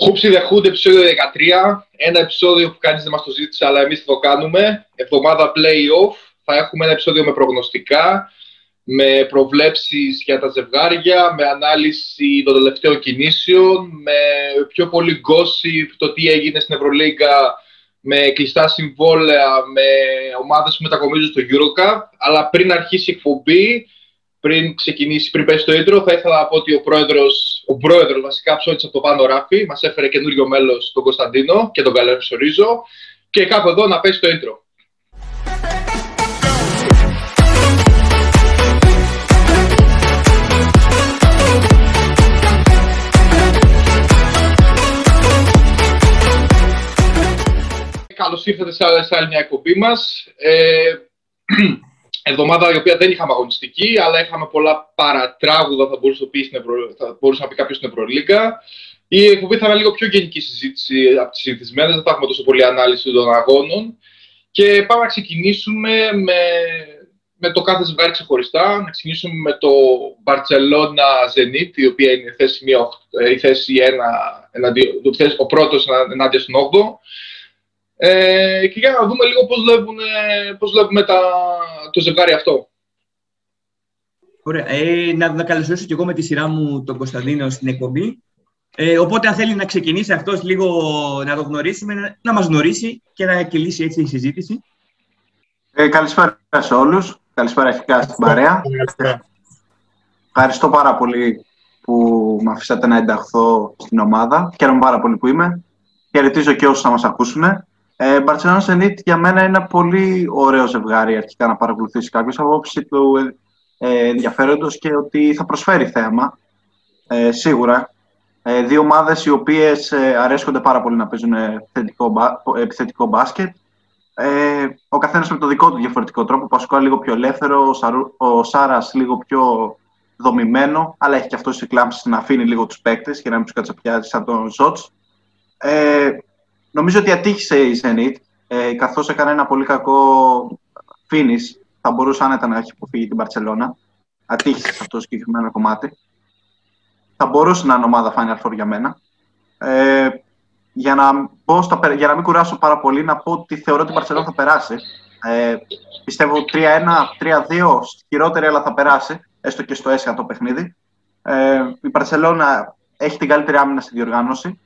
Χούψη δεχούνται επεισόδιο 13. Ένα επεισόδιο που κανείς δεν μας το ζήτησε, αλλά εμείς το κάνουμε. Εβδομάδα playoff. Θα έχουμε ένα επεισόδιο με προγνωστικά, με προβλέψεις για τα ζευγάρια, με ανάλυση των τελευταίων κινήσεων, με πιο πολύ gossip το τι έγινε στην Ευρωλίγκα, με κλειστά συμβόλαια, με ομάδες που μετακομίζουν στο EuroCup. Αλλά πριν αρχίσει η εκπομπή, πριν ξεκινήσει, πριν πέσει το intro, θα ήθελα να πω ότι ο πρόεδρος, ο πρόεδρος βασικά ψώνησε από το πάνω ράφι, μας έφερε καινούριο μέλος τον Κωνσταντίνο και τον καλωσορίζω και κάπου εδώ να πέσει το intro. Καλώς ήρθατε σε άλλη μια εκπομπή μας. Ε, εβδομάδα η οποία δεν είχαμε αγωνιστική, αλλά είχαμε πολλά παρατράγουδα, θα μπορούσε, να πει, θα μπορούσε να πει κάποιος στην Ευρωλίγκα. Η εκπομπή θα είναι λίγο πιο γενική συζήτηση από τις συνηθισμένες, δεν θα έχουμε τόσο πολύ ανάλυση των αγώνων. Και πάμε να ξεκινήσουμε με, με το κάθε ζευγάρι ξεχωριστά. Να ξεκινήσουμε με το Barcelona Zenit, η οποία είναι η θέση, μία, ε, η θέση 1, ο πρώτος ενάντια στον 8 ε, και για να δούμε λίγο πώς βλέπουν, πώς βλέπουμε τα, το ζευγάρι αυτό. Ωραία. Ε, να, να καλωσορίσω και εγώ με τη σειρά μου τον Κωνσταντίνο στην εκπομπή. Ε, οπότε αν θέλει να ξεκινήσει αυτός λίγο να το γνωρίσουμε, να μας γνωρίσει και να κυλήσει έτσι η συζήτηση. Ε, καλησπέρα σε όλους. Καλησπέρα αρχικά στην παρέα. Ευχαριστώ πάρα πολύ που με αφήσατε να ενταχθώ στην ομάδα. Χαίρομαι πάρα πολύ που είμαι. Χαιρετίζω και όσους θα μας ακούσουν. Ε, Barcelona Zenit για μένα είναι ένα πολύ ωραίο ζευγάρι αρχικά να παρακολουθήσει κάποιος από άποψη του ε, ενδιαφέροντος και ότι θα προσφέρει θέμα. Ε, σίγουρα. Ε, δύο ομάδες οι οποίες ε, αρέσκονται πάρα πολύ να παίζουν επιθετικό, επιθετικό μπάσκετ. Ε, ο καθένας με το δικό του διαφορετικό τρόπο. Ο Πασκουά λίγο πιο ελεύθερο, ο, Σαρου, ο Σάρας λίγο πιο δομημένο, αλλά έχει και αυτός οι κλάμψεις να αφήνει λίγο τους παίκτες και να μην τους κατσαπιάζει σαν τον Ζότς. Ε, Νομίζω ότι ατύχησε η Zenit, ε, καθώς έκανε ένα πολύ κακό finish. Θα μπορούσε άνετα να έχει αποφύγει την Barcelona. Ατύχησε σε αυτό το συγκεκριμένο κομμάτι. Θα μπορούσε να είναι ομάδα Final Four για μένα. Ε, για, να πω στα, για να μην κουράσω πάρα πολύ, να πω ότι θεωρώ ότι η Barcelona θα περάσει. Ε, πιστεύω 3-1, 3-2, χειρότερη, αλλά θα περάσει, έστω και στο έσχατο παιχνίδι. Ε, η Barcelona έχει την καλύτερη άμυνα στη διοργάνωση.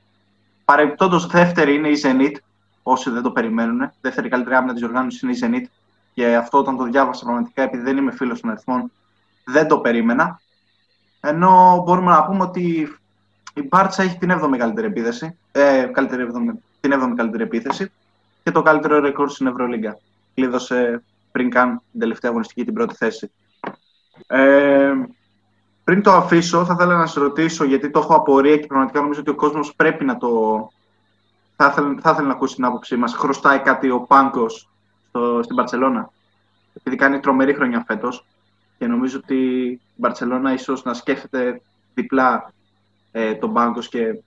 Παρεμπιπτόντως, δεύτερη είναι η Zenit. Όσοι δεν το περιμένουν. Δεύτερη καλύτερη άμυνα της οργάνωσης είναι η Zenit. Και αυτό όταν το διάβασα πραγματικά, επειδή δεν είμαι φίλος των αριθμών, δεν το περίμενα. Ενώ μπορούμε να πούμε ότι η Μπάρτσα έχει την 7η καλύτερη επίθεση. Ε, καλύτερη, την 7η καλύτερη επίθεση και το καλύτερο ρεκόρ στην Ευρωλίγκα. Κλείδωσε πριν καν την τελευταία αγωνιστική την πρώτη θέση. Ε, πριν το αφήσω, θα ήθελα να σα ρωτήσω, γιατί το έχω απορία και πραγματικά νομίζω ότι ο κόσμος πρέπει να το. Θα ήθελα, θα ήθελα να ακούσει την άποψή μας. Χρωστάει κάτι ο Πάγκο στην Παρσελώνα. Επειδή κάνει τρομερή χρονιά φέτος και νομίζω ότι η Μπαρσελόνα ίσως να σκέφτεται διπλά ε, τον Πάγκο και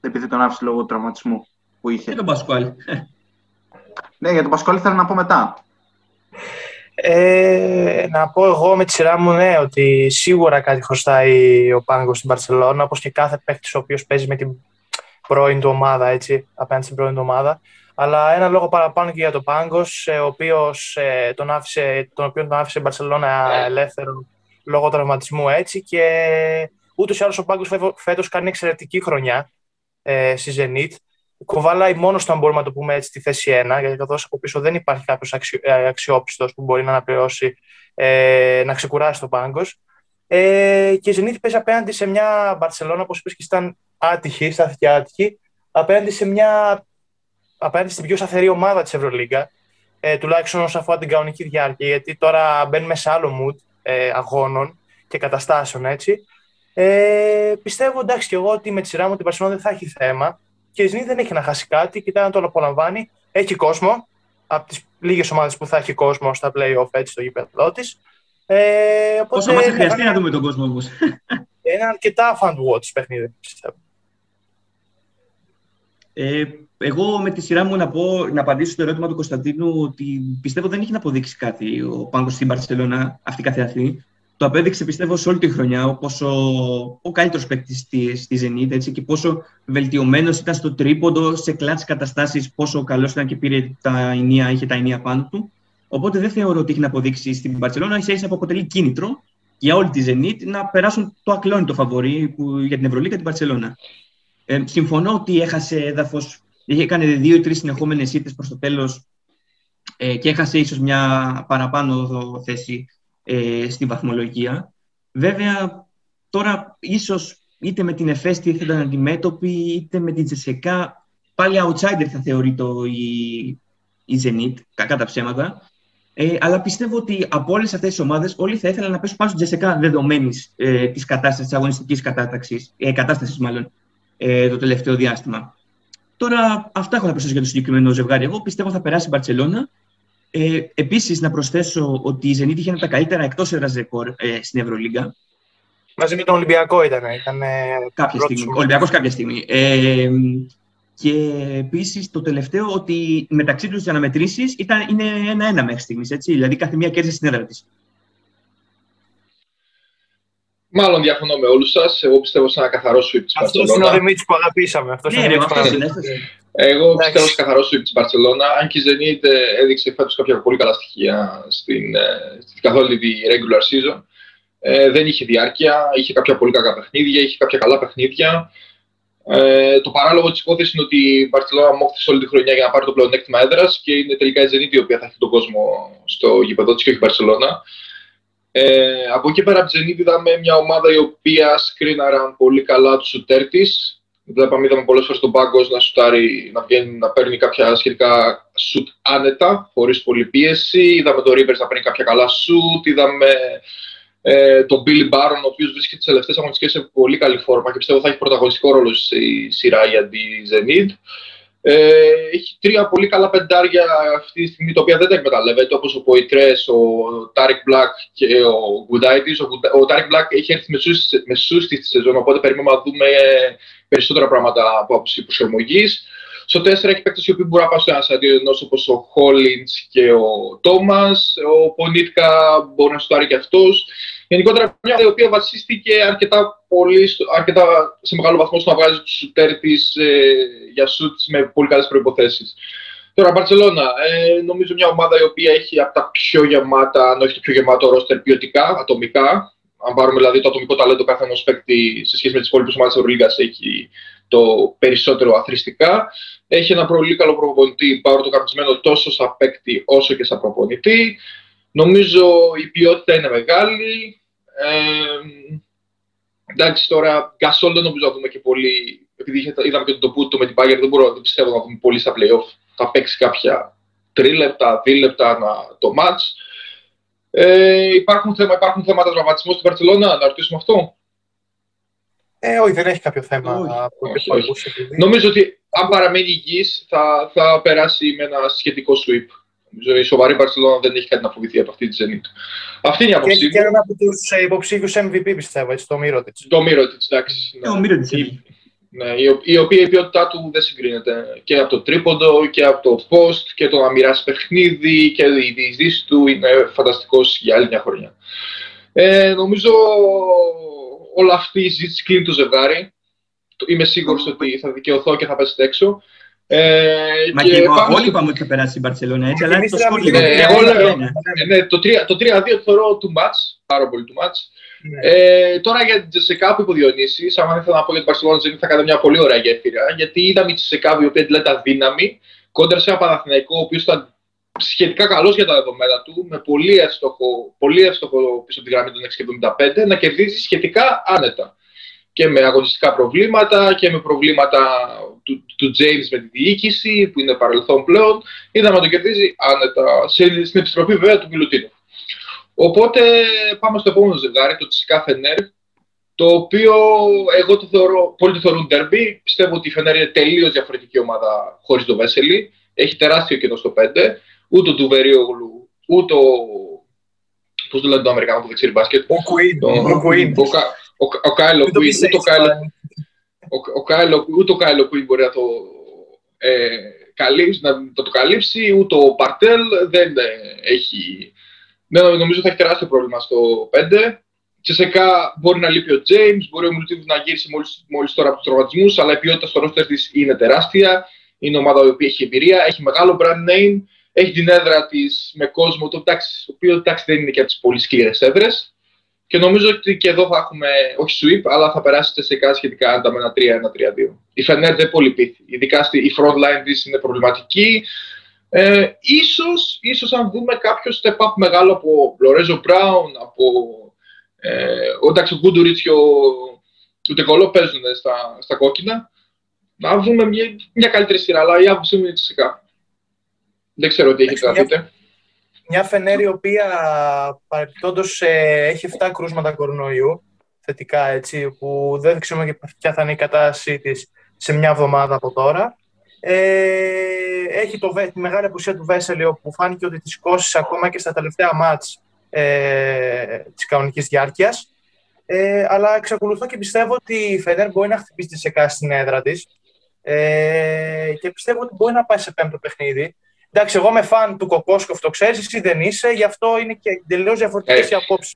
επειδή τον άφησε λόγω του τραυματισμού που είχε. Και τον Πασκουάλ. ναι, για τον Πασκουάλ θέλω να πω μετά. Ε, να πω εγώ με τη σειρά μου ναι, ότι σίγουρα κάτι χρωστάει ο Πάγκο στην Παρσελόνα, όπως και κάθε παίκτης ο οποίος παίζει με την πρώην του ομάδα, έτσι, απέναντι στην πρώην του ομάδα. Αλλά ένα λόγο παραπάνω και για τον Πάγκος, ε, ο οποίος, ε, τον, άφησε, τον οποίο τον άφησε η Μπαρσελόνα ελεύθερο λόγω τραυματισμού έτσι και ούτως ή άλλως ο Πάγκος φέτος κάνει εξαιρετική χρονιά ε, στη Zenit κουβαλάει μόνος του, αν μπορούμε να το πούμε έτσι, τη θέση 1, γιατί καθώ από πίσω δεν υπάρχει κάποιος αξι, ε, αξιόπιστος που μπορεί να αναπληρώσει, ε, να ξεκουράσει το πάγκος. Ε, και η Zenit παίζει απέναντι σε μια Μπαρσελόνα, όπως είπες, και ήταν άτυχη, στάθηκε άτυχη, απέναντι σε μια. απέναντι στην πιο σταθερή ομάδα της Ευρωλίγκα, ε, τουλάχιστον όσον αφορά την κανονική διάρκεια, γιατί τώρα μπαίνουμε σε άλλο mood ε, αγώνων και καταστάσεων έτσι. Ε, πιστεύω εντάξει και εγώ ότι με τη σειρά μου την Παρσελόνα δεν θα έχει θέμα και η Ζνή δεν έχει να χάσει κάτι, κοιτάει να το απολαμβάνει. Έχει κόσμο, από τις λίγες ομάδες που θα έχει κόσμο στα playoff έτσι στο γήπεδο της. Ε, Πόσο θα χρειαστεί να δούμε τον κόσμο όμως. Είναι αρκετά fan watch παιχνίδι, πιστεύω. Ε, εγώ με τη σειρά μου να, πω, να απαντήσω στο ερώτημα του Κωνσταντίνου ότι πιστεύω δεν έχει να αποδείξει κάτι ο Πάγκος στην Παρσελώνα αυτή καθεαυτή. Το απέδειξε πιστεύω σε όλη τη χρονιά πόσο ο καλύτερος παίκτης τη, τη Zenit έτσι, και πόσο βελτιωμένος ήταν στο τρίποντο, σε κλάτ καταστάσεις, πόσο καλός ήταν και πήρε τα ενία, είχε τα ενία πάνω του. Οπότε δεν θεωρώ ότι έχει να αποδείξει στην Παρσελόνα, ίσα ίσα που αποτελεί κίνητρο για όλη τη Zenit να περάσουν το ακλόνητο φαβορή που, για την Ευρωλίγα την Παρσελόνα. Ε, συμφωνώ ότι έχασε έδαφος, είχε κάνει δύο ή τρεις συνεχόμενες ήττες προς το τέλος ε, και έχασε ίσως μια παραπάνω θέση ε, στη βαθμολογία. Βέβαια, τώρα ίσως είτε με την Εφέστη θα ήταν αντιμέτωπη, είτε με την Τζεσεκά, πάλι outsider θα θεωρεί το η, η Zenit, κακά τα ψέματα. Ε, αλλά πιστεύω ότι από όλες αυτές τις ομάδες, όλοι θα ήθελαν να πέσουν πάνω στην Τζεσεκά δεδομένης ε, της κατάστασης, της αγωνιστικής ε, κατάστασης, μάλλον, ε, το τελευταίο διάστημα. Τώρα, αυτά έχω να προσθέσω για το συγκεκριμένο ζευγάρι. Εγώ πιστεύω θα περάσει η Μπαρσελόνα ε, Επίσης, να προσθέσω ότι η Zenit είχε ένα από τα καλύτερα εκτός έδρας ρεκόρ ε, στην Ευρωλίγκα. Μαζί με τον Ολυμπιακό ήταν. ήταν κάποια στιγμή. Ο Ολυμπιακός κάποια στιγμή. Ε, και επίσης το τελευταίο ότι μεταξύ τους οι αναμετρήσεις είναι ένα-ένα μέχρι στιγμής. Δηλαδή κάθε μία κέρδισε στην έδρα της. Μάλλον διαφωνώ με όλους σας. Εγώ πιστεύω σε ένα καθαρό sweep της Αυτός είναι ο Δημήτρης που αγαπήσαμε. Αυτός ναι, είναι αυτό είναι. Εγώ πιστεύω σε καθαρό sweep της Μπαρσελόνα. Αν και η Zenit έδειξε φέτος κάποια πολύ καλά στοιχεία στην, ε, στην καθόλου τη regular season. Ε, δεν είχε διάρκεια, είχε κάποια πολύ κακά παιχνίδια, είχε κάποια καλά παιχνίδια. Ε, το παράλογο της υπόθεσης είναι ότι η Μπαρσελόνα μόχθησε όλη τη χρονιά για να πάρει το πλεονέκτημα έδρας και είναι τελικά η Zenit η οποία θα έχει τον κόσμο στο γήπεδο της και όχι η Μπαρσελόνα. Ε, από εκεί πέρα από τη Zenit είδαμε μια ομάδα η οποία σκρίναραν πολύ καλά τους σουτέρ της. Βλέπαμε, είδαμε πολλές φορές τον πάγκο να σουτάρει, να, βγαίνει, να παίρνει κάποια σχετικά σουτ άνετα, χωρίς πολλή πίεση. Είδαμε τον Rivers να παίρνει κάποια καλά σουτ. Είδαμε ε, τον Billy Baron, ο οποίος βρίσκεται τι τελευταίες αγωνιστικές σε πολύ καλή φόρμα και πιστεύω θα έχει πρωταγωνιστικό ρόλο στη σειρά για τη Zenit. Ε, έχει τρία πολύ καλά πεντάρια αυτή τη στιγμή, τα οποία δεν τα εκμεταλλεύεται, όπως ο Πόιθρες, ο Τάρικ Μπλακ και ο Γκουντάιτης. Ο, ο Τάρικ Μπλακ έχει έρθει μεσούσης της σεζόν, οπότε περιμένουμε να δούμε περισσότερα πράγματα από άποψη προσαρμογής. Στο 4 έχει παίκτες οι οποίοι μπορούν να πάνε στο ένα αντίον όπως ο Χόλιντς και ο Τόμας. Ο Πονίτκα μπορεί να ποστάρει και αυτός. Γενικότερα μια η οποία βασίστηκε αρκετά, πολύ, αρκετά σε μεγάλο βαθμό στο να βγάζει τους σουτέρ της ε, για σουτ με πολύ καλές προποθέσει. Τώρα, Μπαρσελόνα, ε, νομίζω μια ομάδα η οποία έχει από τα πιο γεμάτα, αν όχι το πιο γεμάτο ρόστερ ποιοτικά, ατομικά. Αν πάρουμε δηλαδή το ατομικό ταλέντο κάθε ενός παίκτη σε σχέση με τις υπόλοιπες ομάδες της Ευρωλίγα, έχει το περισσότερο αθρηστικά. Έχει ένα πολύ καλό προπονητή, το καπνισμένο τόσο σαν παίκτη όσο και σαν προπονητή. Νομίζω η ποιότητα είναι μεγάλη. Ε, εντάξει, τώρα Γκασόλ δεν νομίζω να δούμε και πολύ. Επειδή είδαμε και τον Πούτο με την Πάγερ, δεν μπορώ να πιστεύω να δούμε πολύ στα playoff. Θα παίξει κάποια τρίλεπτα, δίλεπτα το match. Ε, υπάρχουν, θέμα, υπάρχουν θέματα τραυματισμού στην Παρσελόνα, να ρωτήσουμε αυτό. Ε, όχι, δεν έχει κάποιο θέμα. Όχι, όχι, όχι. Νομίζω ότι αν παραμένει υγιής θα, θα περάσει με ένα σχετικό sweep. Νομίζω η σοβαρή Μπαρσελόνα δεν έχει κάτι να φοβηθεί από αυτή τη Zenit. Αυτή είναι η άποψή μου. Και ένα από του ε, υποψήφιου MVP πιστεύω, έτσι, το Μύρωτιτ. Το Μύρωτιτ, εντάξει. Ναι. Ο Μύρωτιτ. Ναι, η, η οποία η ποιότητά του δεν συγκρίνεται και από το τρίποντο και από το post και το να μοιράσει παιχνίδι και η διεισδύση του είναι φανταστικός για άλλη μια χρονιά. Ε, νομίζω όλα αυτή η συζήτηση κλείνει το ζευγάρι. Είμαι σίγουρος ότι θα δικαιωθώ και θα πέσετε έξω. Ε, Μα και, και όλοι είπαμε ότι θα περάσει η Μπαρσελόνα έτσι, αλλά το σκορ λίγο. Ναι, το 3-2 το θεωρώ του μάτς, πάρα πολύ του μάτς. Ναι. Ε, τώρα για την Τσεσεκά που είπε ο Διονύσης, άμα ήθελα να πω για την Μπαρσελόνα, θα κάνω μια πολύ ωραία γέφυρα, γιατί είδαμε η Τσεσεκά η οποία αντιλέγεται δύναμη, κόντρα σε ένα Παναθηναϊκό, ο οποίος ήταν σχετικά καλός για τα δεδομένα του, με πολύ εύστοχο, πολύ εύστοχο πίσω από τη γραμμή των 6,75, να κερδίζει σχετικά άνετα και με αγωνιστικά προβλήματα και με προβλήματα του, του James με τη διοίκηση που είναι παρελθόν πλέον. Είδαμε να το κερδίζει άνετα σε, στην επιστροφή βέβαια του Μιλουτίνου. Οπότε πάμε στο επόμενο ζευγάρι, το Τσικά Φενέρ, το οποίο εγώ το θεωρώ, πολλοί το θεωρούν derby. Πιστεύω ότι η Φενέρ είναι τελείως διαφορετική ομάδα χωρίς το Βέσελη. Έχει τεράστιο κοινό στο 5. Ούτε του Βερίογλου, ούτε ο. Πώς το λένε το Αμερικάνο που δεν ξέρει μπάσκετ. Ο Κουίν. Ο Κάιλο Κουίν, ούτε ο Κάιλο ούτε ο Κάιλο Κουίν μπορεί να το, ε, καλύψει, να το, το καλύψει, ούτε ο Παρτέλ δεν ε, έχει... Ναι, νομίζω θα έχει τεράστιο πρόβλημα στο 5. Τσεσεκά μπορεί να λείπει ο James, μπορεί ο Μιλουτίδου να γύρισε μόλις, μόλις τώρα από τους τραυματισμούς, αλλά η ποιότητα στο ρόστερ της είναι τεράστια. Είναι ομάδα η οποία έχει εμπειρία, έχει μεγάλο brand name, έχει την έδρα της με κόσμο, το, εντάξει, το οποίο εντάξει, δεν είναι και από τις πολύ σκληρές έδρες. Και νομίζω ότι και εδώ θα έχουμε, όχι sweep, αλλά θα περάσει σε κάθε σχετικά άντα με ένα 3-1-3-2. Η Φενέρ δεν πολύ πείθει. Ειδικά στη, η front line της είναι προβληματική. Ε, ίσως, ίσως αν δούμε κάποιο step up μεγάλο από Λορέζο Μπράουν, από ε, εντάξει, ο Γκούντουριτς και ο, ο Τεκολό παίζουν στα, στα κόκκινα, να δούμε μια, μια καλύτερη σειρά, αλλά η άποψή μου είναι φυσικά. Δεν ξέρω τι έχετε να πείτε. Μια Φενέρη η οποία παρεπιπτόντω ε, έχει 7 κρούσματα κορονοϊού, θετικά έτσι, που δεν ξέρουμε ποια θα είναι η κατάστασή της σε μια εβδομάδα από τώρα. Ε, έχει το, τη μεγάλη απουσία του Βέσελη, όπου φάνηκε ότι τη σηκώσει ακόμα και στα τελευταία μάτς ε, της κανονικής διάρκειας. Ε, αλλά εξακολουθώ και πιστεύω ότι η Φενέρ μπορεί να χτυπήσει τη ΣΕΚΑ στην έδρα της. Ε, και πιστεύω ότι μπορεί να πάει σε πέμπτο παιχνίδι. Εντάξει, εγώ είμαι φαν του Κοκόσκοφ, το ξέρεις, εσύ δεν είσαι, γι' αυτό είναι και τελείω διαφορετικές οι απόψεις.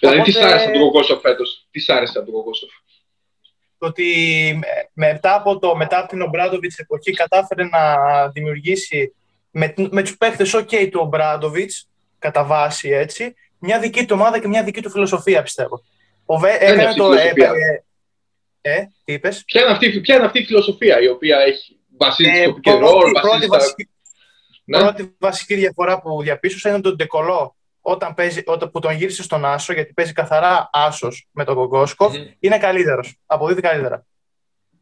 Δηλαδή, Οπότε... τι σ' άρεσε από τον Κοκόσκοφ φέτος, τι σ' άρεσε από τον Κοκόσκοφ; Το ότι μετά από, το, μετά από την Ομπράντοβιτς εποχή κατάφερε να δημιουργήσει με, με τους παίχτες OK του Ομπράντοβιτς, κατά βάση έτσι, μια δική του ομάδα και μια δική του φιλοσοφία, πιστεύω. Ο Βε, έκανε το. Ε, ε, ε, τι είπες; Ποια είναι, αυτή, ποια είναι αυτή η φιλοσοφία η οποία έχει βασίσει ε, στο pick πρώτη, βασική, ναι. πρώτη βασική διαφορά που διαπίστωσα είναι τον Ντεκολό όταν, παίζει, όταν που τον γύρισε στον Άσο, γιατί παίζει καθαρά Άσος με τον Κογκόσκοφ, mm. είναι καλύτερος. Αποδίδει καλύτερα.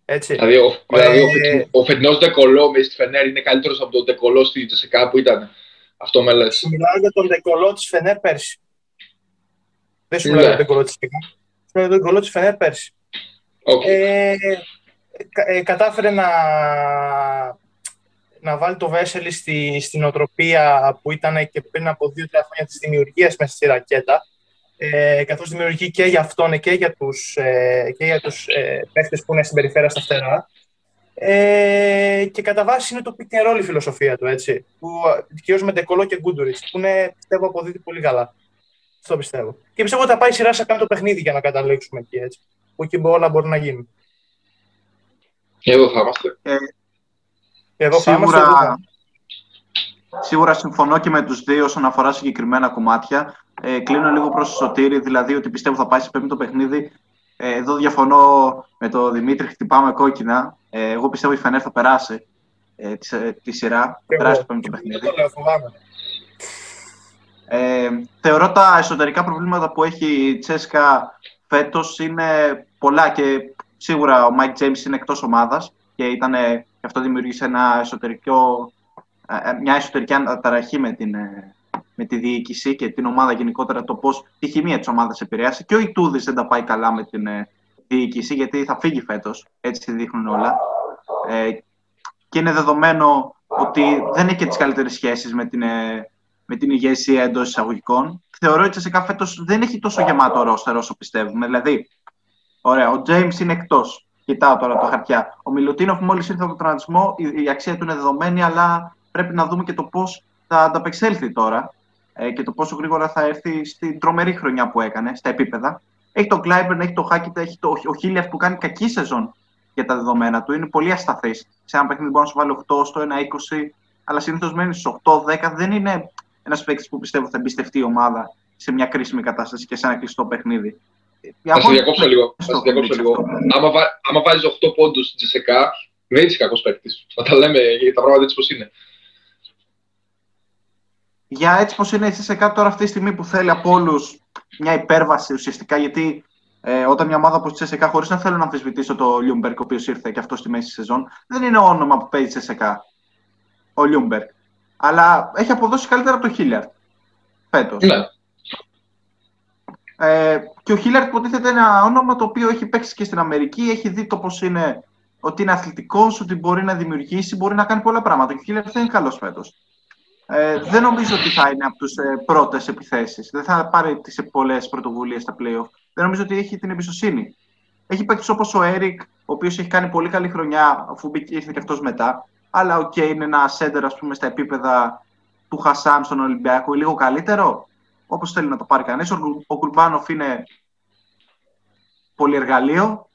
Έτσι. Δηλαδή, ο, δηλαδή ε, ο, ο φετινό Ντεκολό με στη Φενέρ είναι καλύτερος από τον Ντεκολό στη Τζεσικά που ήταν. Αυτό με λες. Μιλάω για τον Ντεκολό της Φενέρ πέρσι. Δεν σου μιλάω για τον Ντεκολό της Φενέρ. Σου μιλάω για τον Ντεκολό της Φενέρ πέρσι. Okay. Ε, ε, κατάφερε να να βάλει το Βέσελη στη, στην οτροπία που ήταν και πριν από δύο-τρία χρόνια της δημιουργίας μέσα στη ρακέτα. Ε, καθώς δημιουργεί και για αυτόν και για τους, ε, και για τους ε, που είναι συμπεριφέρα στα φτερά. Ε, και κατά βάση είναι το pick and roll η φιλοσοφία του, έτσι. Που, κυρίως με Ντεκολό και Γκούντουριτς, που είναι, πιστεύω, αποδίδει πολύ καλά. Αυτό πιστεύω. Και πιστεύω ότι θα πάει σειρά σε κάποιο παιχνίδι για να καταλήξουμε εκεί, έτσι. Που εκεί όλα μπορούν να γίνουν. Και εδώ θα είμαστε. Ε, σίγουρα, σίγουρα συμφωνώ και με τους δύο όσον αφορά συγκεκριμένα κομμάτια. Ε, κλείνω λίγο προς το Σωτήρι, δηλαδή ότι πιστεύω θα πάει σε πέμπτο παιχνίδι. Ε, εδώ διαφωνώ με τον Δημήτρη, χτυπάμε κόκκινα. Ε, εγώ πιστεύω η Φενέρ θα περάσει ε, τη, ε, τη σειρά, θα περάσει το πέμπτο παιχνίδι. Ε, θεωρώ τα εσωτερικά προβλήματα που έχει η Τσέσκα φέτος είναι πολλά και σίγουρα ο Μάικ Τζέιμς είναι εκτός ομάδας και ήταν και αυτό δημιούργησε ένα εσωτερικό, ε, ε, μια εσωτερική αναταραχή με, την, ε, με τη διοίκηση και την ομάδα γενικότερα, το πώς τη χημεία της ομάδας επηρέασε. Και ο Ιτούδης δεν τα πάει καλά με την διοίκηση, γιατί θα φύγει φέτος, έτσι δείχνουν όλα. Ε, και είναι δεδομένο ότι δεν έχει και τις καλύτερες σχέσεις με την, με την ηγεσία εντός εισαγωγικών. Θεωρώ ότι σε κάθε δεν έχει τόσο γεμάτο ρόστερ όσο πιστεύουμε. Δηλαδή, ωραία, ο James είναι εκτός κοιτάω τώρα τα χαρτιά. Ο Μιλουτίνοφ μόλις ήρθε από τον τραυματισμό, η, η αξία του είναι δεδομένη, αλλά πρέπει να δούμε και το πώς θα ανταπεξέλθει τώρα ε, και το πόσο γρήγορα θα έρθει στην τρομερή χρονιά που έκανε, στα επίπεδα. Έχει τον Κλάιμπερν, έχει τον Χάκιτ, έχει το, ο Χίλιαφ που κάνει κακή σεζόν για τα δεδομένα του. Είναι πολύ ασταθής. Σε ένα παιχνίδι μπορεί να σου βάλει 8 στο 1-20, αλλά συνήθως μένει στους 8-10. Δεν είναι ένας παίκτης που πιστεύω θα εμπιστευτεί η ομάδα σε μια κρίσιμη κατάσταση και σε ένα κλειστό παιχνίδι. Θα σε διακόψω λίγο. Θα σε διακόψω λίγο. Άμα, βα... άμα βάζεις 8 πόντους στην Τζεσεκά, δεν είσαι κακός παίκτης. Θα τα λέμε για τα πράγματα έτσι πώ είναι. Για έτσι πώς είναι η Τσεσεκά τώρα αυτή τη στιγμή που θέλει από όλους μια υπέρβαση ουσιαστικά, γιατί ε, όταν μια ομάδα όπως η Τσεσεκά, χωρίς να θέλω να αμφισβητήσω το Λιούμπερκ, ο οποίος ήρθε και αυτό στη μέση τη σεζόν, δεν είναι όνομα που παίζει Τσεσεκά. Ο Λιούμπερκ. Αλλά έχει αποδώσει καλύτερα από το Χίλιαρντ. Φέτος. Ναι. Ε, και ο Χίλιαρντ υποτίθεται ένα όνομα το οποίο έχει παίξει και στην Αμερική, έχει δει το πώς είναι, ότι είναι αθλητικός, ότι μπορεί να δημιουργήσει, μπορεί να κάνει πολλά πράγματα. Και ο Χίλιαρντ δεν είναι καλός φέτος. Ε, δεν νομίζω ότι θα είναι από τις ε, πρώτες επιθέσεις. Δεν θα πάρει τις πολλές πρωτοβουλίες στα playoff. Δεν νομίζω ότι έχει την εμπιστοσύνη. Έχει παίξει όπως ο Έρικ, ο οποίος έχει κάνει πολύ καλή χρονιά, αφού ήρθε και αυτός μετά. Αλλά ok, okay, είναι ένα σέντερ, ας πούμε, στα επίπεδα του Χασάν στον Ολυμπιακό, λίγο καλύτερο όπως θέλει να το πάρει κανείς. Ο Κουρμπάνοφ είναι πολυεργαλείο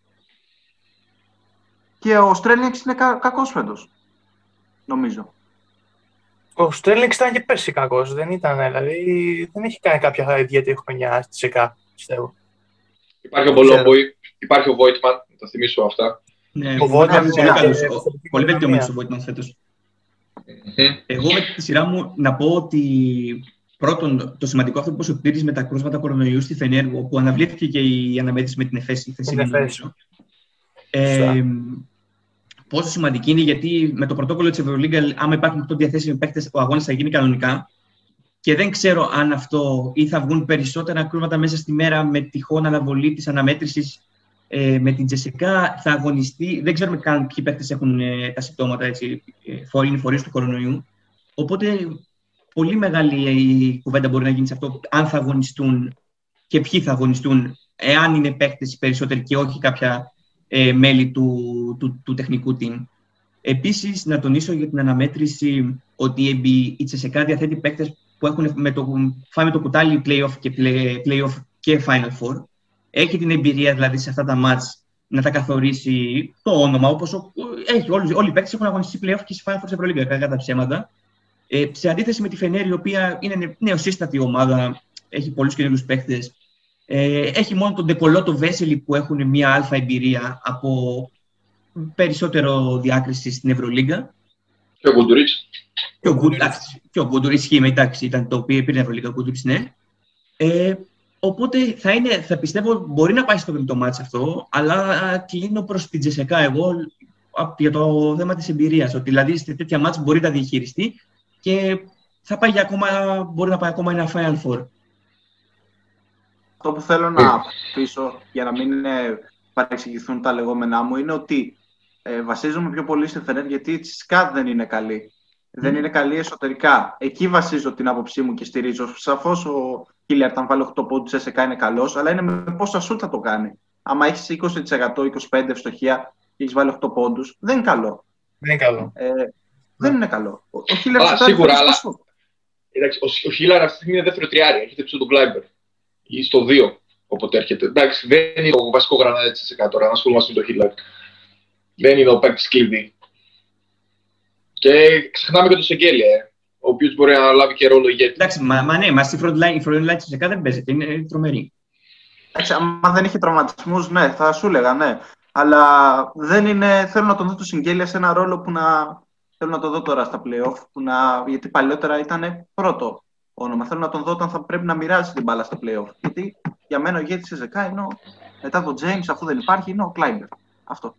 και ο Στρέλνιεκς είναι κα, κακός φέτος, νομίζω. Ο Στρέλινγκς ήταν και πέρσι κακός, δεν ήταν, δηλαδή δεν έχει κάνει κάποια ιδιαίτερη χρονιά στη ΣΕΚΑ, πιστεύω. Υπάρχει ο Μπολόμποι, υπάρχει ο Βόιτμαν, να τα θυμίσω αυτά. Ναι, Ο Βόιτμαν πολύ είναι καλός. και- Ο- Πολύ βελτιωμένος ο Βόιτμαν φέτος. Εγώ με τη σειρά μου να πω ότι πρώτον το σημαντικό αυτό που είπε ο Πύρης με τα κρούσματα κορονοϊού στη Φενέργο, που αναβλήθηκε και η αναμέτρηση με την ΕΦΕΣ η χθεσινή, Την ΕΦΕΣ. νομίζω. Ε, πόσο σημαντική είναι γιατί με το πρωτόκολλο της Ευρωλίγκα, άμα υπάρχουν 8 διαθέσιμοι παίκτες, ο αγώνας θα γίνει κανονικά. Και δεν ξέρω αν αυτό ή θα βγουν περισσότερα κρούσματα μέσα στη μέρα με τυχόν αναβολή της αναμέτρησης ε, με την Τζεσικά. Θα αγωνιστεί. Δεν ξέρουμε καν ποιοι παίκτες έχουν ε, τα συμπτώματα, έτσι, ε, φο- είναι φορείς του κορονοϊού. Οπότε πολύ μεγάλη η κουβέντα μπορεί να γίνει σε αυτό, αν θα αγωνιστούν και ποιοι θα αγωνιστούν, εάν είναι παίκτες οι περισσότεροι και όχι κάποια ε, μέλη του, του, του τεχνικού team. Επίσης, να τονίσω για την αναμέτρηση ότι η EB, η Τσεσεκά διαθέτει παίκτες που έχουν με το, φάει με το κουτάλι play-off και, play, play-off και Final Four. Έχει την εμπειρία δηλαδή σε αυτά τα μάτς να τα καθορίσει το όνομα, όπως ο, έχει, όλοι, όλοι οι παίκτες έχουν αγωνιστεί play-off και σε Final Four σε Ευρωλίγκα, κατά τα ψέματα. Ε, σε αντίθεση με τη Φενέρη, η οποία είναι νεοσύστατη ομάδα, έχει πολλούς καινούριους παίκτες, ε, έχει μόνο τον Ντεκολότο Βέσελη που έχουν μια αλφα εμπειρία από περισσότερο διάκριση στην Ευρωλίγκα. Και ο Γκουντουρίτς. Και ο Γκούντουριτ, και ο Γκούντουριτ ισχύει, εντάξει, ήταν το οποίο πήρε Ευρωλίγα ο Γκούντουριτ, ναι. Ε, οπότε θα, είναι, θα πιστεύω μπορεί να πάει στο πέμπτο μάτς αυτό, αλλά κλείνω προς την Τζεσεκά εγώ α, για το θέμα της εμπειρίας. Ότι δηλαδή σε τέτοια μάτς μπορεί να διαχειριστεί και θα πάει για ακόμα, μπορεί να πάει ακόμα ένα Final Four. Αυτό που θέλω να πείσω, για να μην ε, παρεξηγηθούν τα λεγόμενά μου, είναι ότι ε, βασίζομαι πιο πολύ στη Φενέρ γιατί η Τσισκά δεν είναι καλή. Δεν είναι καλή εσωτερικά. Εκεί βασίζω την άποψή μου και στηρίζω. Σαφώς ο Χίλιαρτ, αν βάλει 8 πόντους, σε είναι καλός, αλλά είναι με πόσα σουτ θα το κάνει. Άμα έχεις 20%, 25% ευστοχία και έχεις βάλει 8 πόντους, δεν είναι καλό. Δεν είναι καλό. Ε, δεν είναι καλό. Ο, ο Χίλιαρτ Α, θα κάνει σίγουρα, στα αλλά- σουτ. Εντάξει, ο, ο Χίλαρ αυτή τη στιγμή είναι δεύτερο τριάρι. Έχετε πίσω τον Κλάιμπερ. Ή στο 2, όποτε έρχεται. Εντάξει, δεν είναι το βασικό γρανάζι της ΕΣΕΚΑ τώρα, να ασχολούμαστε με τον Χίλαρ. Δεν είναι ο παίκτης κλειδί. Και ξεχνάμε και τον Σεγγέλια, ε, ο οποίος μπορεί να λάβει και ρόλο ηγέτη. Εντάξει, μα, μα ναι, μας η front line, η front line της Τζεσεκά δεν παίζεται, είναι τρομερή. Εντάξει, άμα δεν είχε τραυματισμούς, ναι, θα σου έλεγα, ναι. Αλλά δεν είναι. Θέλω να τον δω το Συγγέλια σε ένα ρόλο που να. Θέλω να το δω τώρα στα playoff, που να, γιατί παλιότερα ήταν πρώτο όνομα. Θέλω να τον δω όταν θα πρέπει να μοιράζει την μπάλα στα playoff. Γιατί για μένα ο ηγέτη τη ΕΖΕΚΑ είναι ο, μετά τον James, αφού δεν υπάρχει, είναι ο Κλάιμπερ. Αυτό.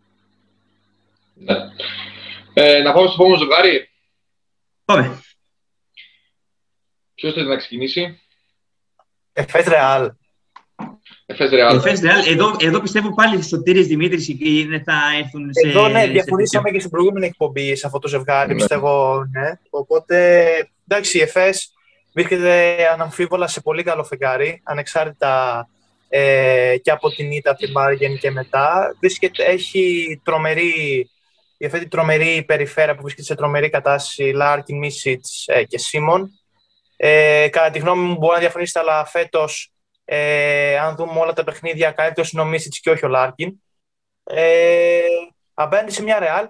Ναι. Ε, να πάμε στο επόμενο ζευγάρι. Πάμε. Ποιος θέλει να ξεκινήσει; Εφές Ρεάλ. Εφές Ρεάλ. Εφές Ρεάλ, εδώ, εδώ πιστεύω πάλι Σωτήρης Δημήτρης είναι, θα έρθουν σε... Εδώ ναι, σε διαφωνήσαμε και στην προηγούμενη εκπομπή σε αυτό το ζευγάρι, Ναι. πιστεύω, ναι. Οπότε, εντάξει, η ΕΦΕΣ βρίσκεται αναμφίβολα σε πολύ καλό φεγγάρι, ανεξάρτητα ε, και από την ήττα από την Μπάγερν και μετά. Βρίσκεται, έχει τρομερή, η αυτή τη τρομερή περιφέρεια που βρίσκεται σε τρομερή κατάσταση, Λάρκιν, Μίσιτς ε, και Σίμον. Ε, κατά τη γνώμη μου μπορεί να διαφωνήσετε, αλλά φέτος, ε, αν δούμε όλα τα παιχνίδια, καλύτερος είναι ο Μίσιτς και όχι ο Λάρκιν. Ε, απέναντι σε μια Real,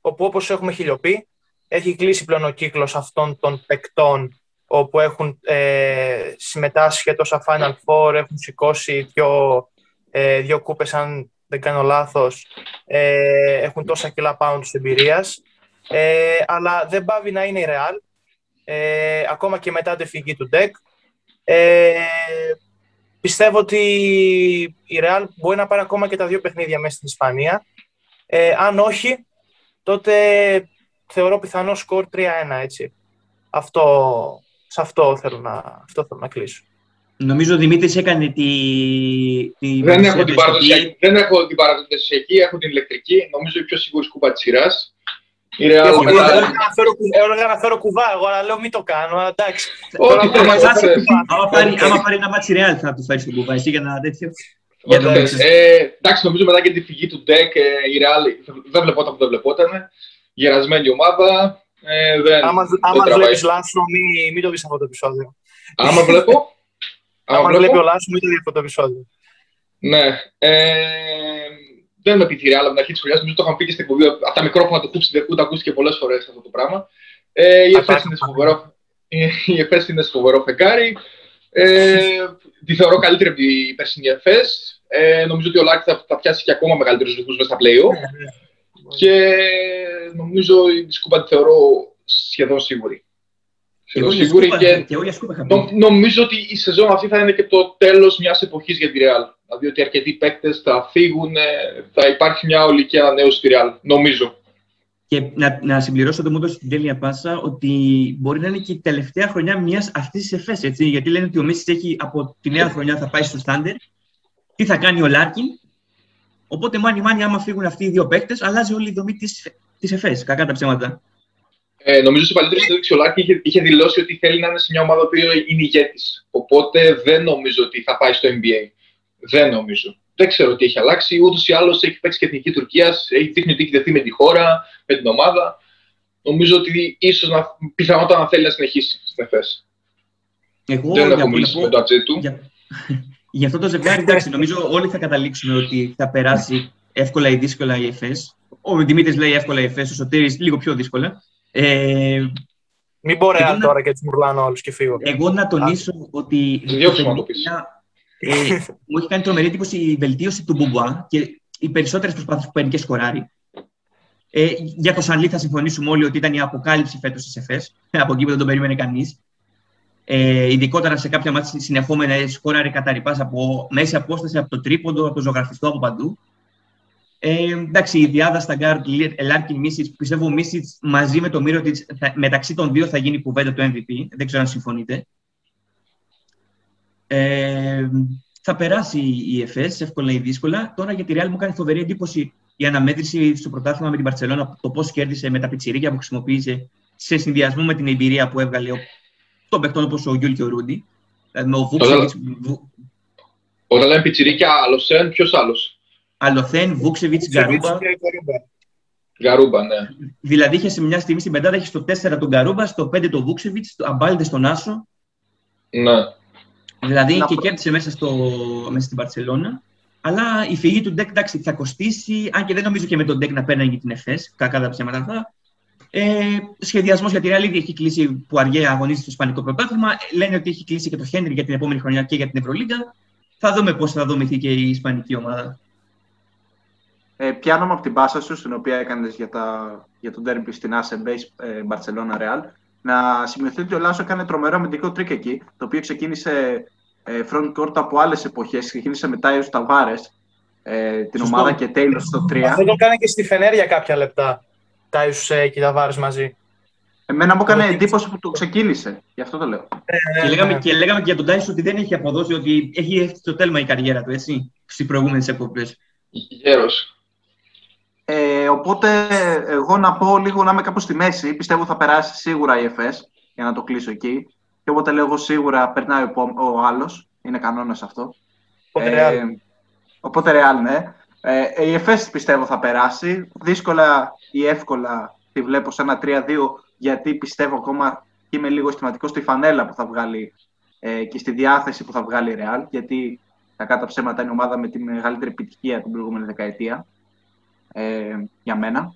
όπου όπως έχουμε χιλιοπεί, έχει κλείσει πλέον ο κύκλος αυτών των παικτών όπου έχουν ε, συμμετάσχει και τόσα Final Four, έχουν σηκώσει δύο, ε, δύο κούπες, αν δεν κάνω λάθος, ε, έχουν τόσα κιλά πάνω τους εμπειρίας. Ε, αλλά δεν πάβει να είναι η Real, ε, ακόμα και μετά τη φυγή του Ντεκ. Ε, πιστεύω ότι η Real μπορεί να πάρει ακόμα και τα δύο παιχνίδια μέσα στην Ισπανία. Ε, αν όχι, τότε θεωρώ πιθανό σκορ 3-1, έτσι. Αυτό, σε αυτό θέλω να, αυτό θέλω να κλείσω. Νομίζω ο Δημήτρης έκανε τη... τη Δεν έχω, την παρουσίαση, παραδοσιακή, δεν έχω την παραδοσιακή, έχω την ηλεκτρική. Νομίζω η πιο σίγουρη σκούπα της σειράς. Η Real Εγώ μετά. έλεγα να φέρω κου- έλεγα να φέρω κουβά, εγώ αλλά λέω μην το κάνω, αλλά εντάξει. Ό,τι Τώρα θέλει, θα ό,τι βάζω θες. κουβά. Άμα πάρει, άμα πάρει ένα ματς η Ρεάλ θα του φέρει στον κουβά, εσύ για ένα τέτοιο. Για Ό,τι τον θες. Μέξο. Ε, εντάξει, νομίζω μετά και τη φυγή του Ντεκ, ε, η Real δεν βλεπόταν που δεν βλεπόταν. Γερασμένη ομάδα. Ε, δεν, Άμα, δεν άμα τραβάει. βλέπεις Λάσο, μην, μην το δεις αυτό το επεισόδιο. Άμα βλέπω. Άμα Άμα βλέπει ο βλέπω. Λάσο, μην το δεις αυτό το επεισόδιο. Ναι. Ε, δεν με πει αλλά με την αρχή της χρονιάς. Νομίζω το είχαμε πει και στην εκπομπή. Από τα μικρόφωνα του Χούψη δεν ακούστηκε πολλές φορές αυτό το πράγμα. Ε, η Εφές είναι φοβερό. Η Εφές είναι φοβερό φεγγάρι. Ε, τη θεωρώ καλύτερη από την περσινή Εφές. Ε, νομίζω ότι ο Λάκης θα, θα πιάσει και ακόμα μεγαλύτερους ρυθμούς μέσα στα play ναι, ναι. Και νομίζω η Σκούπα τη θεωρώ σχεδόν σίγουρη. Σχεδόν σίγουρη και, και νο, νομίζω ότι η σεζόν αυτή θα είναι και το τέλος μιας εποχής για τη Real. Δηλαδή ότι αρκετοί παίκτες θα φύγουν, θα υπάρχει μια ολική ανανέωση στη Real. Νομίζω. Και να, να συμπληρώσω το μόνο στην τέλεια πάσα ότι μπορεί να είναι και η τελευταία χρονιά μιας αυτής της ΕΦΕΣ. Γιατί λένε ότι ο Μίτσιτς από τη νέα χρονιά θα πάει στους Θάντερ. Τι θα κάνει ο Λάρκιν. Οπότε, μάνι μάνι, άμα φύγουν αυτοί οι δύο παίκτες, αλλάζει όλη η δομή της ΕΦΕΣ. Κακά τα ψέματα. Ε, νομίζω σε παλιότερη συνέντευξη ο Λάρκιν είχε, είχε δηλώσει ότι θέλει να είναι σε μια ομάδα που είναι ηγέτης. Οπότε δεν νομίζω ότι θα πάει στο NBA. Δεν νομίζω. Δεν ξέρω τι έχει αλλάξει. Ούτως ή άλλως έχει παίξει και εθνική Τουρκίας, έχει δείχνει ότι έχει δεθεί με τη χώρα, με την ομάδα. Νομίζω ότι ίσως να, πιθανότατα να θέλει να συνεχίσει στην ΕΦΕΣ. Εγώ δεν έχω μιλήσει με τον ατζέντη του. Για, για αυτό το ζευγάρι, εντάξει, νομίζω όλοι θα καταλήξουμε ότι θα περάσει εύκολα ή δύσκολα η ΕΦΕΣ. Ο Δημήτρης λέει εύκολα η ΕΦΕΣ, ο Σωτήρης λίγο πιο δύσκολα. Ε, Μην μπορεί να... τώρα και έτσι μουρλάνω όλους και φύγω. Εγώ να τονίσω ότι. Ε, μου έχει κάνει τρομερή εντύπωση η βελτίωση του Μπουμπουά και οι περισσότερες προσπάθειες που παίρνει και σκοράρει. Ε, για το Σανλή θα συμφωνήσουμε όλοι ότι ήταν η αποκάλυψη φέτος της ΕΦΕΣ. Από εκεί που δεν τον περίμενε κανείς. Ε, ειδικότερα σε κάποια μάτια συνεχόμενα σκόραρε κατά από μέση απόσταση, από το τρίποντο, από το ζωγραφιστό, από παντού. Ε, εντάξει, η δυάδα στα γκάρτ, Λάρκιν Μίτσιτς, πιστεύω ο Μίτσιτς μαζί με το Μίρο μεταξύ των δύο θα γίνει κουβέντα το MVP. Δεν ξέρω αν συμφωνείτε. Ε, θα περάσει η ΕΦΕΣ εύκολα ή δύσκολα. Τώρα για τη Real μου κάνει φοβερή εντύπωση η αναμέτρηση στο πρωτάθλημα με την Μπαρτσελόνα, το πώς κέρδισε με τα πιτσιρίκια που χρησιμοποίησε σε συνδυασμό με την εμπειρία που έβγαλε των παιχτών όπως ο Γιούλ και ο Ρούντι. Δηλαδή με ο Βούκτσεβιτς. Όταν λέμε πιτσιρίκια, άλλο ποιος άλλος; Αλοθέν, Βούξεβιτ, Γκαρούμπα. Γκαρούμπα, ναι. Δηλαδή είχε σε μια στιγμή στην πεντάδα, είχε στο 4 τον Γκαρούμπα, στο 5 τον Βούξεβιτ, το Αμπάλτε στον Άσο. Ναι. Δηλαδή να... και κέρδισε μέσα, στο, μέσα στην Παρσελώνα. Αλλά η φυγή του Ντεκ εντάξει, θα κοστίσει, αν και δεν νομίζω και με τον Ντεκ να παίρνει την ΕΦΕΣ, κακά τα ψέματα αυτά. Ε, Σχεδιασμός για τη Real έχει κλείσει που αργαία αγωνίζει στο Ισπανικό πρωτάθλημα. Λένε ότι έχει κλείσει και το Χένρι για την επόμενη χρονιά και για την Ευρωλίγκα. Θα δούμε πώς θα δομηθεί και η Ισπανική ομάδα. Ε, πιάνομαι από την πάσα σου, στην οποία έκανες για, τα, για το ντέρμπι στην Άσε Base ε, Barcelona Real. Να σημειωθεί ότι ο Λάσο έκανε τρομερό αμυντικό τρίκ εκεί, το οποίο ξεκίνησε ε, front court από άλλες εποχές. Ξεκίνησε με Τάιους Ταβάρες ε, την Σωστό. ομάδα και Taylor στο 3. Αυτό το κάνει και στη Φενέρ για κάποια λεπτά. Τάιους ε, και Ταβάρες μαζί. Εμένα μου έκανε εντύπωση που το ξεκίνησε. Γι' αυτό το λέω. Ε, και, λέγαμε, και λέγαμε και για τον Τάιρο ότι δεν έχει αποδώσει, ότι έχει έρθει στο τέλμα η καριέρα του, έτσι, στις προηγούμενες εκπομπέ. Γέρος. Ε, οπότε, εγώ να πω λίγο να είμαι κάπου στη μέση. Πιστεύω θα περάσει σίγουρα η ΕΦΕΣ για να το κλείσω εκεί. Και οπότε λέω σίγουρα περνάει ο, ο άλλος. Είναι κανόνας αυτό. Οπότε ε, οπότε Real, ναι. Ε, η ΕΦΕΣ πιστεύω θα περάσει. Δύσκολα ή εύκολα τη βλέπω σε ένα 3-2 γιατί πιστεύω ακόμα και είμαι λίγο αισθηματικός στη φανέλα που θα βγάλει ε, και στη διάθεση που θα βγάλει η Real. Γιατί κακά τα ψέματα είναι η ομάδα με τη μεγαλύτερη επιτυχία την προηγούμενη δεκαετία ε, για μένα.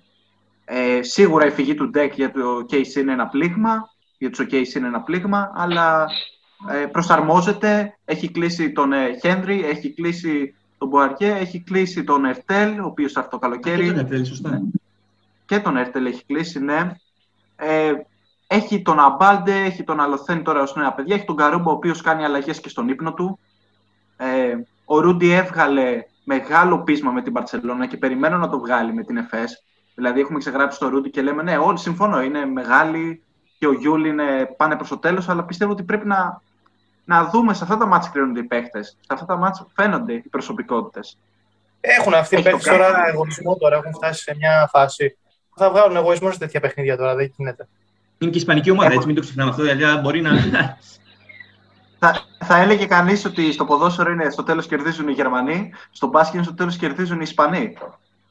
Ε, σίγουρα η φυγή του Ντεκ για το case είναι ένα πλήγμα, για το case είναι ένα πλήγμα, αλλά ε, προσαρμόζεται, έχει κλείσει τον ε, Χένρι, έχει κλείσει τον Μποαρκέ, έχει κλείσει τον Ερτέλ, ο οποίος θα το καλοκαίρι. Και τον Ερτέλ, σωστά. Και τον Ερτέλ έχει κλείσει, ναι. Ε, έχει τον Αμπάλντε, έχει τον Αλοθέν τώρα ως νέα παιδιά, έχει τον Γκαρούμπα, ο οποίος κάνει αλλαγές και στον ύπνο του. Ε, ο Ρούντι έβγαλε μεγάλο πείσμα με την Μπαρτσελόνα και περιμένω να το βγάλει με την ΕΦΕΣ. Δηλαδή, έχουμε ξεγράψει το Ρούντι και λέμε ναι, όλοι συμφωνώ, είναι μεγάλοι και ο Γιούλ είναι πάνε προς το τέλος, αλλά πιστεύω ότι πρέπει να, να δούμε σε αυτά τα ματς κρίνονται οι παίχτες. Σε αυτά τα ματς φαίνονται οι προσωπικότητες. Έχουν αυτοί οι παίχτε τώρα εγωισμό τώρα, έχουν φτάσει σε μια φάση. Θα βγάλουν εγωισμό σε τέτοια παιχνίδια τώρα, δεν γίνεται. Είναι και η Ισπανική ομάδα, έτσι, μην το ξεχνάμε αυτό. Δηλαδή, μπορεί να, θα, θα έλεγε κανείς ότι στο ποδόσφαιρο είναι στο τέλος κερδίζουν οι Γερμανοί, στο μπάσκετ είναι στο τέλος κερδίζουν οι Ισπανοί.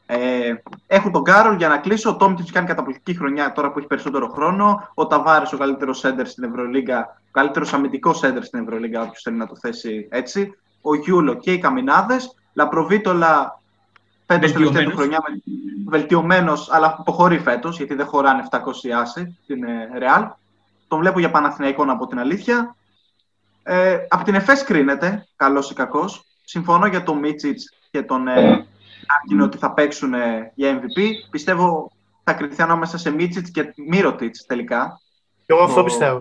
Ε, έχουν τον Κάρολ για να κλείσω. Ο Τόμιτς κάνει καταπληκτική χρονιά τώρα που έχει περισσότερο χρόνο. Ο Ταβάρης, ο καλύτερος σέντερ στην Ευρωλίγκα, ο καλύτερος αμυντικός σέντερ στην Ευρωλίγκα, όποιος θέλει να το θέσει έτσι. Ο Γιούλο και οι Καμινάδες. Λαπροβίτολα φέτο τελευταία του χρονιά βελτιωμένος, αλλά αποχωρεί φέτος γιατί δεν χωράνε 700 άσε στην Ρεάλ. Τον βλέπω για Παναθηναϊκό από την αλήθεια. Ε, από την ΕΦΕΣ κρίνεται, καλός ή κακός. Συμφωνώ για τον Μίτσιτς και τον ε, ότι θα παίξουν για MVP. Πιστεύω θα κρυθεί ανάμεσα σε Μίτσιτς και Μύρωτιτς τελικά. Και εγώ αυτό πιστεύω.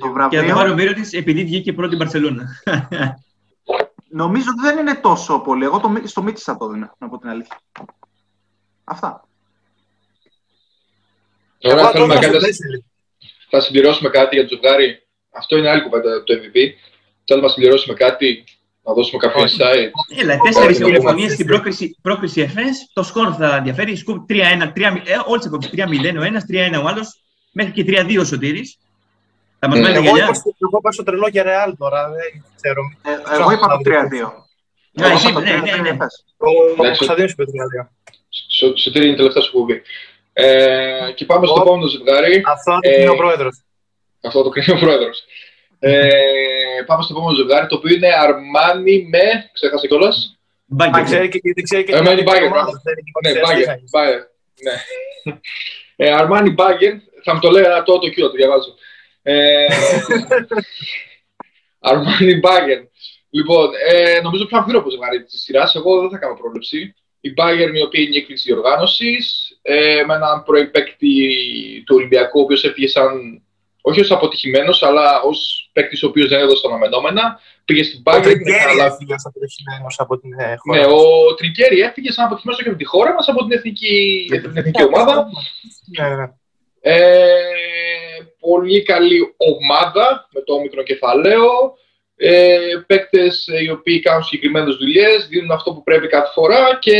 Το βραβείο. Και θα πάρω Μύρωτιτς επειδή βγήκε πρώτη η Μπαρσελόνα. Νομίζω ότι δεν είναι τόσο πολύ. Εγώ το, στο Μίτσιτς θα το δίνω, να πω την αλήθεια. Αυτά. Τώρα θέλουμε να Θα συμπληρώσουμε κάτι για το ζευγάρι. Αυτό είναι άλλη κουβέντα το MVP. Θέλουμε να συμπληρώσουμε κάτι να δώσουμε κάποιο insight. Έλα, τέσσερι συμφωνίε στην πρόκριση, πρόκριση ΕΦΕΣ. Το σκορ θα διαφέρει. Σκουπ 3-1, 3, όλες τι απόψει 3-0 ο ένας, 3-1 ο άλλος, μέχρι και 3-2 ο Σωτήρης. Θα μας βάλει γυαλιά. Εγώ είπα στο τρελό για ρεάλ τώρα. Δεν ξέρω. Ε, εγώ είπα το 3-2. Ναι, εσύ, ναι, ναι, ναι. Ο Κωνσταντίνος είπε 3-2. Σωτήρη είναι τελευταία σου κουμπί. Ε, και πάμε στο επόμενο ζευγάρι. Αυτό το κρίνει ο ε, πρόεδρος. Αυτό το κρίνει ο πρόεδρος. Ε, πάμε στο επόμενο ζευγάρι, το οποίο είναι Αρμάνι με. Ξέχασε κιόλας. Μπάγκερ. Ξέρει και δεν ξέρει και ε, Αρμάνι Μπάγκερ. Ναι, Μπάγκερ. Ναι. Ε, Αρμάνι Μπάγκερ. Θα μου το λέει ένα το κύριο, το διαβάζω. Αρμάνι Μπάγκερ. Λοιπόν, ε, νομίζω πιο αμφίροπο ζευγάρι της σειράς. Εγώ δεν θα κάνω πρόβλεψη. Η Bayern, η οποία είναι η έκκληση διοργάνωση, ε, με έναν προϋπέκτη του Ολυμπιακού, ο οποίος έφυγε σαν όχι ως αποτυχημένος, αλλά ως παίκτης ο οποίος δεν έδωσε τα αναμενόμενα. Πήγε στην Bayern. Ο Τρικέρι έφυγε σαν αποτυχημένος από την ε, χώρα. Ναι, ο Τρικέρι έφυγε σαν αποτυχημένος όχι από τη χώρα μας, από την εθνική, την εθνική ομάδα. Ναι, ναι. Ε, πολύ καλή ομάδα με το όμικρο κεφαλαίο. Ε, Παίκτες οι οποίοι κάνουν συγκεκριμένες δουλειές, δίνουν αυτό που πρέπει κάθε φορά και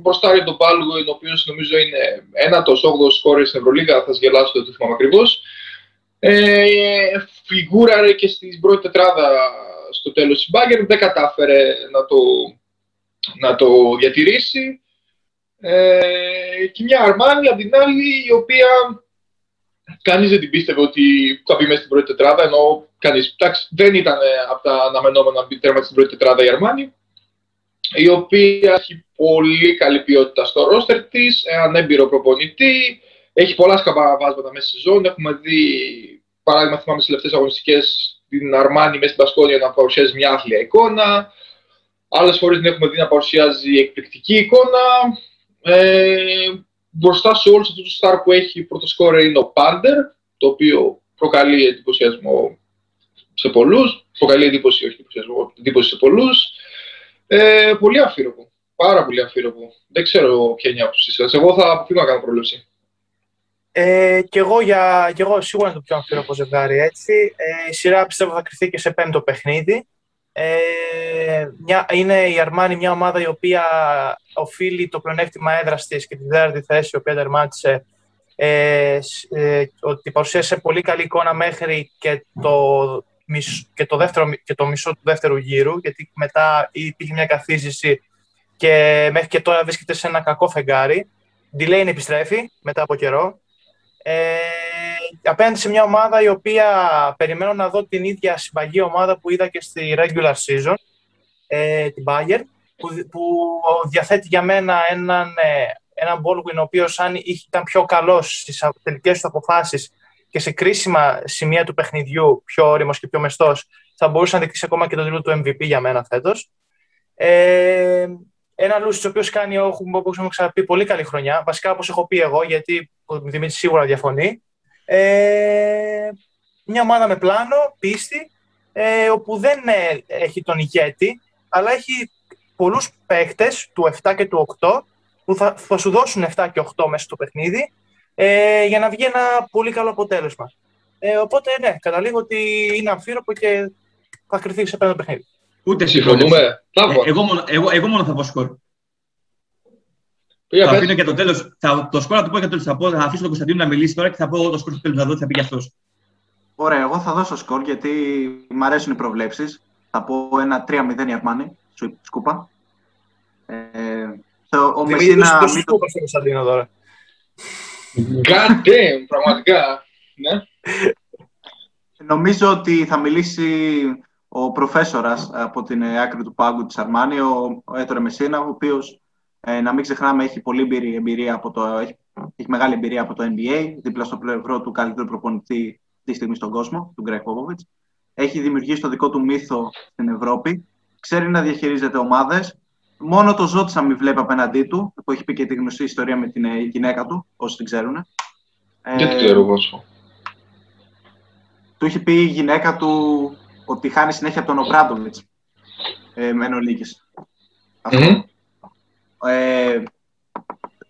μπροστά για τον Πάλουγο, ο οποίος νομίζω είναι ένατος 8ο χώρο στην Ευρωλίγα, θα σας γελάσω, δεν το θυμάμαι ακριβώς. Ε, φιγούραρε και στην πρώτη τετράδα στο τέλος της Μπάγκερ, δεν κατάφερε να το, να το διατηρήσει. Ε, και μια Αρμάνη, απ' την άλλη, η οποία κανείς δεν την πίστευε ότι θα μπει μέσα στην πρώτη τετράδα, ενώ κανείς, εντάξει, δεν ήταν από τα αναμενόμενα να μπει τέρμα στην πρώτης τετράδα η Αρμάνη, η οποία έχει πολύ καλή ποιότητα στο ρόστερ της, έναν έμπειρο προπονητή, έχει πολλά σκαμπαβάσματα μέσα στη ζώνη. Έχουμε δει, παράδειγμα, θυμάμαι στις τελευταίες αγωνιστικές την Αρμάνη μέσα στην Πασκόνια να παρουσιάζει μια άθλια εικόνα. Άλλες φορές την έχουμε δει να παρουσιάζει εκπληκτική εικόνα. Ε, μπροστά σε όλους αυτούς τους στάρ που έχει πρώτο σκόρε είναι ο Πάντερ, το οποίο προκαλεί εντυπωσιασμό σε πολλούς. Προκαλεί εντύπωση, όχι εντυπωσιασμό, εντύπωση σε πολλούς. Ε, πολύ αφήρωπο. Πάρα πολύ αφήρωπο. Δεν ξέρω ποια είναι η άποψή σας. Εγώ θα αποφύγω να κάνω πρόληψη. Ε, και, εγώ για, και εγώ σίγουρα είναι το πιο αμφίροπο ζευγάρι έτσι. Ε, η σειρά πιστεύω θα κρυθεί και σε πέμπτο παιχνίδι. Ε, μια, είναι η Αρμάνη μια ομάδα η οποία οφείλει το πλεονέκτημα έδρας της και τη δεύτερη θέση η οποία τερμάτισε ε, ε, ότι παρουσίασε πολύ καλή εικόνα μέχρι και το, και, το δεύτερο, και το μισό του δεύτερου γύρου γιατί μετά υπήρχε μια καθίζηση και μέχρι και τώρα βρίσκεται σε ένα κακό φεγγάρι. Delaney επιστρέφει μετά από καιρό ε, απέναντι σε μια ομάδα η οποία περιμένω να δω την ίδια συμπαγή ομάδα που είδα και στη regular season, ε, την Bayern, που, που διαθέτει για μένα έναν, ε, έναν Baldwin ο οποίος αν ήταν πιο καλός στις τελικές του αποφάσεις και σε κρίσιμα σημεία του παιχνιδιού, πιο όριμος και πιο μεστός, θα μπορούσε να δείξει ακόμα και τον τίτλο του MVP για μένα φέτος. Ε, ένα Λούση, ο οποίος κάνει, όπως έχουμε ξαναπεί, πολύ καλή χρονιά. Βασικά, όπως έχω πει εγώ, γιατί ο Δημήτρης σίγουρα διαφωνεί. Ε, μια ομάδα με πλάνο, πίστη, ε, όπου δεν ε, έχει τον ηγέτη, αλλά έχει πολλούς παίχτε του 7 και του 8 που θα, θα σου δώσουν 7 και 8 μέσα στο παιχνίδι ε, για να βγει ένα πολύ καλό αποτέλεσμα. Ε, οπότε, ναι, καταλήγω ότι είναι αμφίροπο και θα κρυθεί σε πέντε παιχνίδι. Ούτε συμφωνούμε. Ε, εγώ, μόνο, εγώ, εγώ μόνο θα πω σκορ. Θα αφήνω και το τέλος. Το σκορ θα το πω και το τέλο. Θα, πω, θα αφήσω τον Κωνσταντίνο να μιλήσει τώρα και θα πω το σκορ στο τέλο. Θα δω τι θα πει και αυτός. Ωραία, εγώ θα δώσω σκορ γιατί μου αρέσουν οι προβλέψεις. Θα πω ένα 3-0 η Αρμάνη, σκούπα. Ε, ο Μεσίνα. Το σκούπα στο Κωνσταντίνο τώρα. God damn, πραγματικά. Ναι. Νομίζω ότι θα μιλήσει ο προφέσορας από την άκρη του πάγκου της Αρμάνη, ο, ο Έτορε Μεσίνα, ο οποίος, ε, να μην ξεχνάμε, έχει πολύ εμπειρία από το, έχει, έχει, μεγάλη εμπειρία από το NBA, δίπλα στο πλευρό του καλύτερου προπονητή τη στιγμή στον κόσμο, του Γκρέκ Πόποβιτς. Έχει δημιουργήσει το δικό του μύθο στην Ευρώπη. Ξέρει να διαχειρίζεται ομάδες. Μόνο το Ζώτσα μην βλέπει απέναντί του, που έχει πει και τη γνωστή ιστορία με την ε, γυναίκα του, όσοι την ξέρουν. Δεν ε, ξέρω εγώ. Του είχε πει η γυναίκα του ότι χάνει συνέχεια από τον Ομπράντοβιτ. Ε, με mm Ε,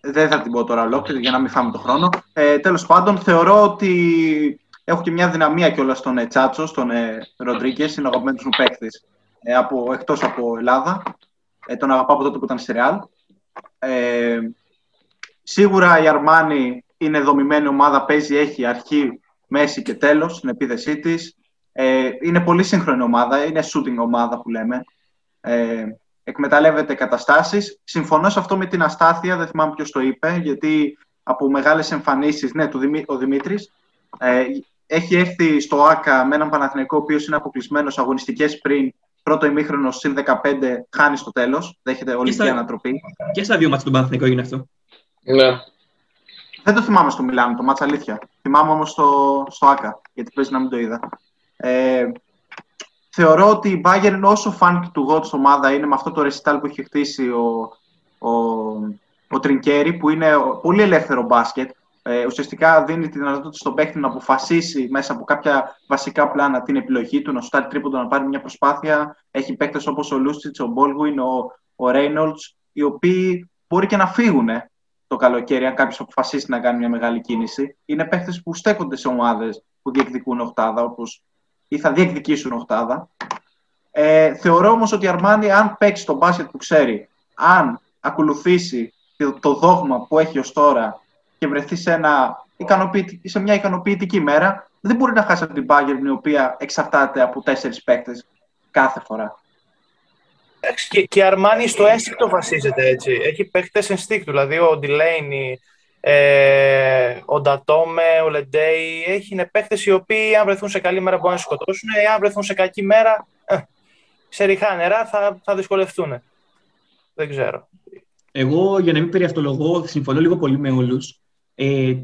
δεν θα την πω τώρα ολόκληρη για να μην φάμε το χρόνο. Ε, Τέλος πάντων, θεωρώ ότι έχω και μια δυναμία κιόλας στον ε, Τσάτσο, στον ε, Ροντρίγκες, είναι ο αγαπημένος μου παίκτης ε, από, εκτός από Ελλάδα. Ε, τον αγαπάω από τότε που ήταν στη Ρεάλ. Ε, σίγουρα η Αρμάνη είναι δομημένη ομάδα, παίζει, έχει αρχή, μέση και τέλος στην επίδεσή της. Ε, είναι πολύ σύγχρονη ομάδα, είναι shooting ομάδα που λέμε. Ε, εκμεταλλεύεται καταστάσεις. Συμφωνώ σε αυτό με την αστάθεια, δεν θυμάμαι ποιος το είπε, γιατί από μεγάλες εμφανίσεις, ναι, του Δημή, ο Δημήτρης, ε, έχει έρθει στο ΆΚΑ με έναν Παναθηναϊκό ο οποίος είναι αποκλεισμένος αγωνιστικές πριν πρώτο ημίχρονο συν 15 χάνει στο τέλος. Δέχεται όλη την ανατροπή. Και στα δύο μάτια του Παναθηναϊκού έγινε αυτό. Ναι. Δεν το θυμάμαι στο Μιλάνο, το μάτσα αλήθεια. Θυμάμαι όμως στο, στο ΑΚΑ, γιατί παίζει να μην το είδα. Ε, θεωρώ ότι η Bayern όσο φάνηκε του God ομάδα είναι με αυτό το ρεσιτάλ που έχει χτίσει ο, ο, ο Τρινκέρι, που είναι πολύ ελεύθερο μπάσκετ. Ε, ουσιαστικά δίνει τη δυνατότητα στον παίχτη να αποφασίσει μέσα από κάποια βασικά πλάνα την επιλογή του, να σουτάρει τρίποντο, να πάρει μια προσπάθεια. Έχει παίχτε όπως ο Λούστιτ, ο Μπόλγουιν, ο, ο Ρέινολτ, οι οποίοι μπορεί και να φύγουν το καλοκαίρι, αν κάποιος αποφασίσει να κάνει μια μεγάλη κίνηση. Είναι παίχτε που στέκονται σε ομάδες που διεκδικούν οχτάδα, όπως ή θα διεκδικήσουν οχτάδα. Ε, θεωρώ όμως ότι η Αρμάνι, αν παίξει τον μπάσκετ που ξέρει, αν ακολουθήσει το δόγμα που έχει ως τώρα και βρεθεί σε, ένα σε μια ικανοποιητική μέρα, δεν μπορεί να χάσει από την Bayern η οποία εξαρτάται από τέσσερις παίκτες κάθε φορά. Και, και η Αρμάνι στο ένστικτο βασίζεται έτσι. Έχει παίκτες ενστίκτου. Δηλαδή ο Ντιλέινι, ε, ο Ντατόμε, ο Λεντέι. Έχει είναι παίκτες οι οποίοι, αν βρεθούν σε καλή μέρα, μπορούν να σκοτώσουν. Ε, αν βρεθούν σε κακή μέρα, ε, σε ριχά νερά θα, θα δυσκολευτούν. Δεν ξέρω. Εγώ, για να μην περιευτολογώ, συμφωνώ λίγο πολύ με όλους. Ε,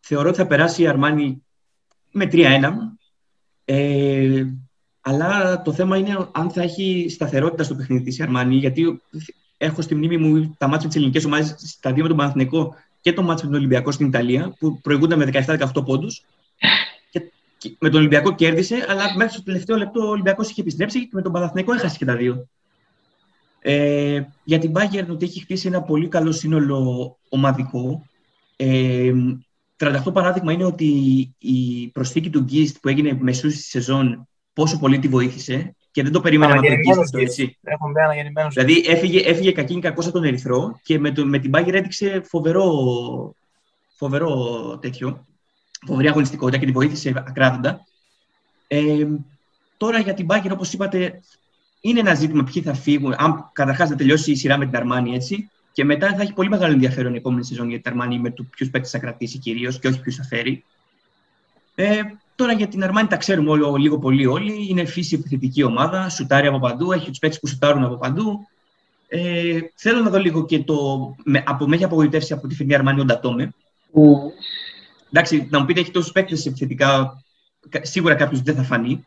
θεωρώ ότι θα περάσει η Αρμάνι με 3-1. Ε, αλλά το θέμα είναι αν θα έχει σταθερότητα στο παιχνίδι της η Αρμάνι, γιατί έχω στη μνήμη μου τα μάτια της ελληνικής ομάδας στα δύο με τον Παναθηνικό και το μάτσο με τον Ολυμπιακό στην Ιταλία, που προηγούνταν με 17-18 πόντους. Και, με τον Ολυμπιακό κέρδισε, αλλά μέχρι το τελευταίο λεπτό ο Ολυμπιακός είχε επιστρέψει και με τον Παναθηνικό έχασε και τα δύο. Ε, για την Bayern ότι έχει χτίσει ένα πολύ καλό σύνολο ομαδικό. Ε, 38 παράδειγμα είναι ότι η προσθήκη του Γκίστ που έγινε μεσούς στη σεζόν πόσο πολύ τη βοήθησε και δεν το περίμενα να το αυτό έτσι. Δηλαδή έφυγε, έφυγε κακή κακό από τον Ερυθρό και με, το, με την Bayern έδειξε φοβερό, φοβερό τέτοιο, φοβερή αγωνιστικότητα και τη βοήθησε ακράδαντα. Ε, τώρα για την Bayern, όπως είπατε, είναι ένα ζήτημα ποιοι θα φύγουν. Αν καταρχάς να τελειώσει η σειρά με την Αρμάνη έτσι, και μετά θα έχει πολύ μεγάλο ενδιαφέρον η επόμενη σεζόν για την Αρμάνη με το ποιους παίκτες θα κρατήσει κυρίως και όχι ποιους θα φέρει. Ε, τώρα για την Αρμάνη τα ξέρουμε όλο, λίγο πολύ όλοι. Είναι φύση επιθετική ομάδα, σουτάρει από παντού, έχει τους παίκτες που σουτάρουν από παντού. Ε, θέλω να δω λίγο και το. Με, από, με έχει απογοητεύσει από τη φετινή Αρμάνη ο Ντατόμε. Mm. Εντάξει, να μου πείτε, έχει τόσους παίκτες επιθετικά. Σίγουρα κάποιος δεν θα φανεί.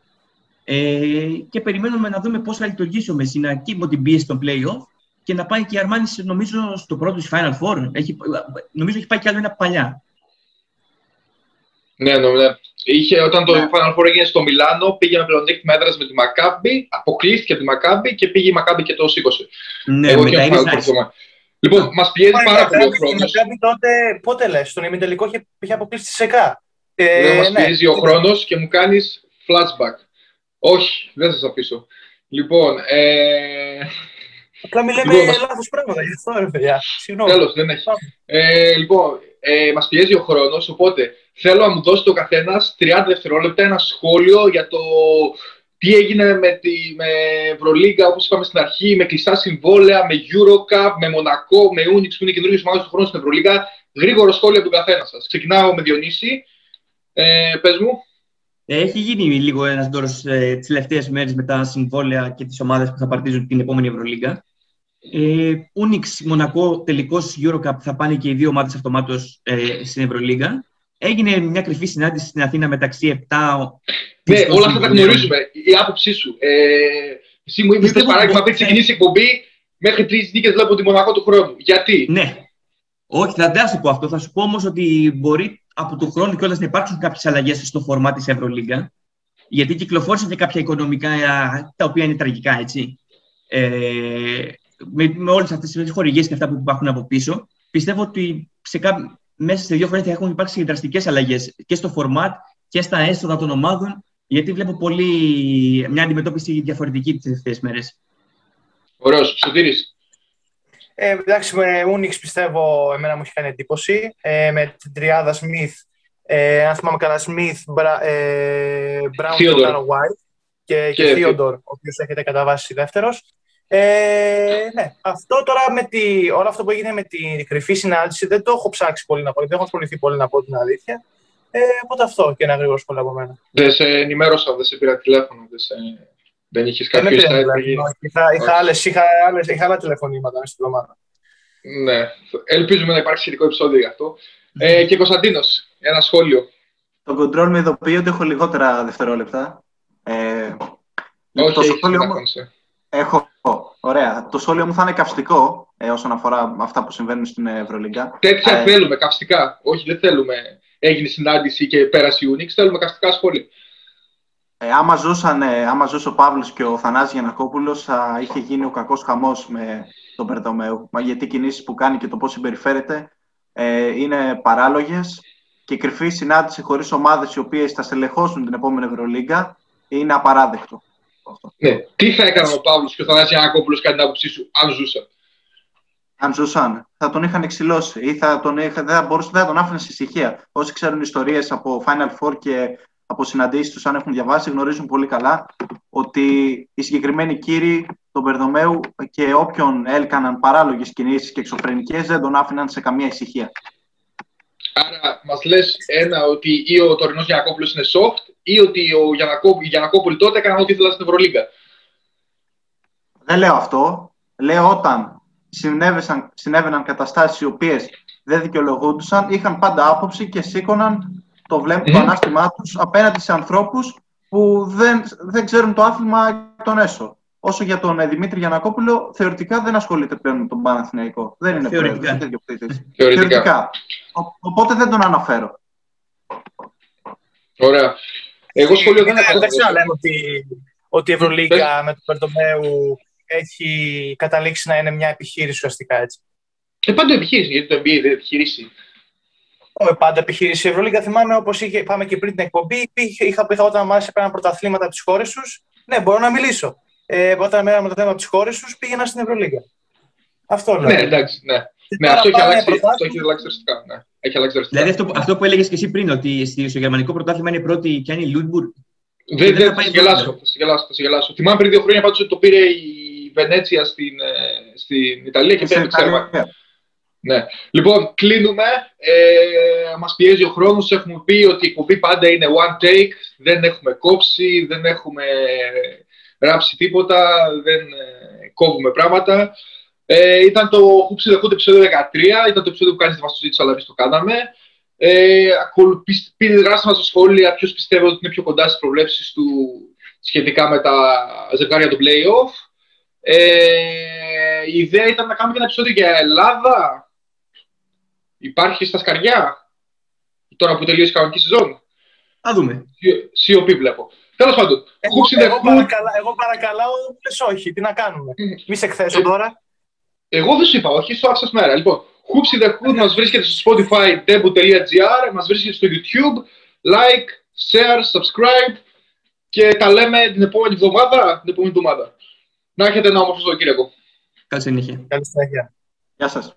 Ε, και περιμένουμε να δούμε πώς θα λειτουργήσει ο Μεσίνα και υπό την πίεση των playoff και να πάει και η Αρμάνη, νομίζω, στο πρώτο της Final Four. Έχει, νομίζω έχει πάει κι άλλο ένα παλιά. Ναι, ναι, ναι. Είχε, όταν το ναι. Final Four έγινε στο Μιλάνο, πήγε με πλεονέκτημα έδρας με τη Μακάμπη, αποκλείστηκε από τη Μακάμπη και πήγε η Μακάμπη και το σήκωσε. Ναι, Εγώ μετά είναι Λοιπόν, μας πιέζει πάρα πολύ ο χρόνο. Η Μακάμπη τότε, πότε λες, στον ημιτελικό είχε, είχε αποκλείσει τη ΣΕΚΑ. Ε, μας ναι. πιέζει ο χρόνος και μου κάνεις flashback. Όχι, δεν θα σα αφήσω. Λοιπόν, ε, Απλά μιλάμε λοιπόν, λάθος πράγματα γι' αυτό, ρε παιδιά. Συγγνώμη. Τέλος, δεν έχει. Ε, λοιπόν, ε, μας πιέζει ο χρόνος, οπότε θέλω να μου δώσει το καθένας 30 δευτερόλεπτα ένα σχόλιο για το τι έγινε με τη με Ευρωλίγκα, όπως είπαμε στην αρχή, με κλειστά συμβόλαια, με Eurocup, με Μονακό, με Unix που είναι καινούργιες ομάδες του χρόνου στην Ευρωλίγα. Γρήγορο σχόλιο από τον καθένας σας. Ξεκινάω με Διονύση. Ε, Πες μου. Έχει γίνει λίγο ένας δώρο ε, τις τελευταίες μέρες με τα συμβόλαια και τις ομάδες που θα παρτίζουν την επόμενη Ευρωλίγκα. Ε, Ούνιξ, Μονακό, τελικός Eurocup θα πάνε και οι δύο ομάδες αυτομάτως ε, στην Ευρωλίγκα. Έγινε μια κρυφή συνάντηση στην Αθήνα μεταξύ 7. Ναι, όλα αυτά τα γνωρίζουμε. Η άποψή σου. Ε, εσύ μου είπες παράδειγμα πριν ξεκινήσει η εκπομπή μέχρι τρεις νίκες βλέπω τη Μονακό του χρόνου. Γιατί; Ναι. Όχι, θα δεν σου πω αυτό. Θα σου πω όμως ότι μπορεί από του χρόνου κιόλα να υπάρξουν κάποιες αλλαγές στο φορμά της Ευρωλίγκα. Γιατί κυκλοφόρησαν και κάποια οικονομικά τα οποία είναι τραγικά, έτσι. Ε, με, με όλες αυτές τις χορηγίες και αυτά που υπάρχουν από πίσω, πιστεύω ότι σε κά... μέσα σε δύο χρόνια θα έχουν υπάρξει δραστικές αλλαγές και στο φορμάτ και στα έσοδα των ομάδων. Γιατί βλέπω πολύ μια αντιμετώπιση διαφορετική τις τελευταίες μέρες. Ωραίος, Σωτήρης. Ε, εντάξει, με Unix πιστεύω εμένα μου έχει κάνει εντύπωση. Ε, με την τριάδα Smith, ε, αν θυμάμαι καλά, Smith, Μπρα, ε, Brown και White και, και, και Theodore, ο οποίος έχετε καταβάσει δεύτερος. Ε, ναι, αυτό τώρα με τη, όλο αυτό που έγινε με την κρυφή συνάντηση δεν το έχω ψάξει πολύ να πω, δεν έχω ασχοληθεί πολύ να πω την αλήθεια. Ε, οπότε αυτό και ένα γρήγορο σχόλιο από μένα. Δεν σε ενημέρωσα, δεν σε πήρα τηλέφωνο, δεν σε... Δεν είχες κάποιο site. Είχα, είχα, άλλες, είχα, άλλες, είχα άλλα τηλεφωνήματα στην εβδομάδα. Ναι. Ελπίζουμε να υπάρξει σχετικό επεισόδιο γι' αυτό. Ε, και Κωνσταντίνος, ένα σχόλιο. Το control με ειδοποιεί ότι έχω λιγότερα δευτερόλεπτα. Ε, Όχι, το σχόλιο μου... Έχω. Ωραία. Το σχόλιο μου θα είναι καυστικό ε, όσον αφορά αυτά που συμβαίνουν στην Ευρωλίγκα. Τέτοια ε, θέλουμε, καυστικά. Όχι, δεν θέλουμε έγινε συνάντηση και πέρασε η Unix. Θέλουμε καυστικά σχόλια. Ε, άμα, ζούσαν, ε, άμα ζούσε ο Παύλος και ο Θανάσης Γιανακόπουλος, θα είχε γίνει ο κακός χαμός με τον Περτομέου. Μα γιατί οι κινήσεις που κάνει και το πώς συμπεριφέρεται ε, είναι παράλογες και η κρυφή συνάντηση χωρίς ομάδες οι οποίες θα στελεχώσουν την επόμενη Ευρωλίγκα είναι απαράδεκτο. Ναι. Τι θα έκανε ο Παύλος και ο Θανάσης Γιανακόπουλος κατά την άποψή σου, αν ζούσαν; Αν ζούσαν, θα τον είχαν εξηλώσει ή θα τον, είχα, δεν, θα μπορούσε, δεν θα τον άφηνε σε ησυχία. Όσοι ξέρουν ιστορίες από Final Four και από συναντήσεις τους, αν έχουν διαβάσει, γνωρίζουν πολύ καλά ότι οι συγκεκριμένοι κύριοι των Περδομέου και όποιον έλκαναν παράλογες κινήσεις και εξωφρενικές δεν τον άφηναν σε καμία ησυχία. Άρα, μας λες ένα ότι ή ο τωρινός Γιανακόπουλο είναι soft, ή ότι ο Γιανακό, οι Γιανακόπουλοι τότε έκαναν ό,τι ήθελαν στην Ευρωλίγκα. Δεν λέω αυτό. Λέω όταν συνέβαιναν καταστάσεις οι οποίες δεν δικαιολογούντουσαν, είχαν πάντα άποψη και σήκωναν το, βλέμμα, mm. το ανάστημά τους απέναντι σε ανθρώπους που δεν, δεν ξέρουν το άθλημα τον έσω. Όσο για τον ε, Δημήτρη Γιανακόπουλο, θεωρητικά δεν ασχολείται πλέον με τον Παναθηναϊκό. Δεν είναι θεωρητικά. Πλέον, θεωρητικά. οπότε δεν τον αναφέρω. Ωραία. Εγώ σχολείο δεν έχω. Δεν ξέρω λέμε ότι, ότι η Ευρωλίγκα με τον Περτομέου έχει καταλήξει να είναι μια επιχείρηση ουσιαστικά έτσι. Ε, πάντα επιχείρηση, γιατί το NBA δεν επιχείρηση. Όχι πάντα επιχείρηση Ευρωλίγκα. Θυμάμαι όπως είπαμε και πριν την εκπομπή, είχα πει όταν μάλιστα πέραν πρωταθλήματα από τις χώρες τους. Ναι, μπορώ να μιλήσω. Ε, όταν με το θέμα από τις χώρες τους, πήγαινα στην Ευρωλίγκα. Αυτό λέω. Ναι, εντάξει, ναι. Ναι αυτό, έχει αλλάξει, αυτό έχει αλλάξει δραστικά. Ναι. Έχει αλλάξει δραστικά. Δηλαδή αυτό, αυτό που έλεγες και εσύ πριν, ότι στο γερμανικό πρωτάθλημα είναι πρώτη και αν η Λούντμπουργκ. Δεν, δεν, θα, γελάσω, θα σε γελάσω. Θυμάμαι πριν δύο χρόνια πάντως ότι το πήρε η Βενέτσια στην, ε, στην Ιταλία και πήρε ναι. Λοιπόν, κλείνουμε. Ε, μας πιέζει ο χρόνος. Έχουμε πει ότι η εκπομπή πάντα είναι one take. Δεν έχουμε κόψει, δεν έχουμε γράψει τίποτα, δεν ε, κόβουμε πράγματα. Ε, ήταν το Hoops the Hood επεισόδιο 13. Ήταν το επεισόδιο που κάνεις τη συζήτηση, αλλά εμείς το κάναμε. Ε, πείτε γράψτε μας στα σχόλια ποιος πιστεύω ότι είναι πιο κοντά στις προβλέψεις του σχετικά με τα ζευγάρια του play-off. Ε, η ιδέα ήταν να κάνουμε και ένα επεισόδιο για Ελλάδα, Υπάρχει στα σκαριά, τώρα που τελείωσε η κανονική σεζόν. Θα δούμε. COP βλέπω. Τέλος πάντων. Εγώ, εγώ, παρακαλά, εγώ παρακαλάω, λες όχι, τι να κάνουμε. Μη σε εκθέσω ε, τώρα. Εγώ δεν σου είπα, όχι, στο άφησα μέρα. Λοιπόν, Hoops in the Hood μας βρίσκεται στο Spotify, debut.gr, μας βρίσκεται στο YouTube, like, share, subscribe και τα λέμε την επόμενη εβδομάδα, την επόμενη εβδομάδα. Να έχετε ένα όμορφο Σαββατοκύριακο. Καλή συνέχεια. Καλή συνέχεια. Γεια σας.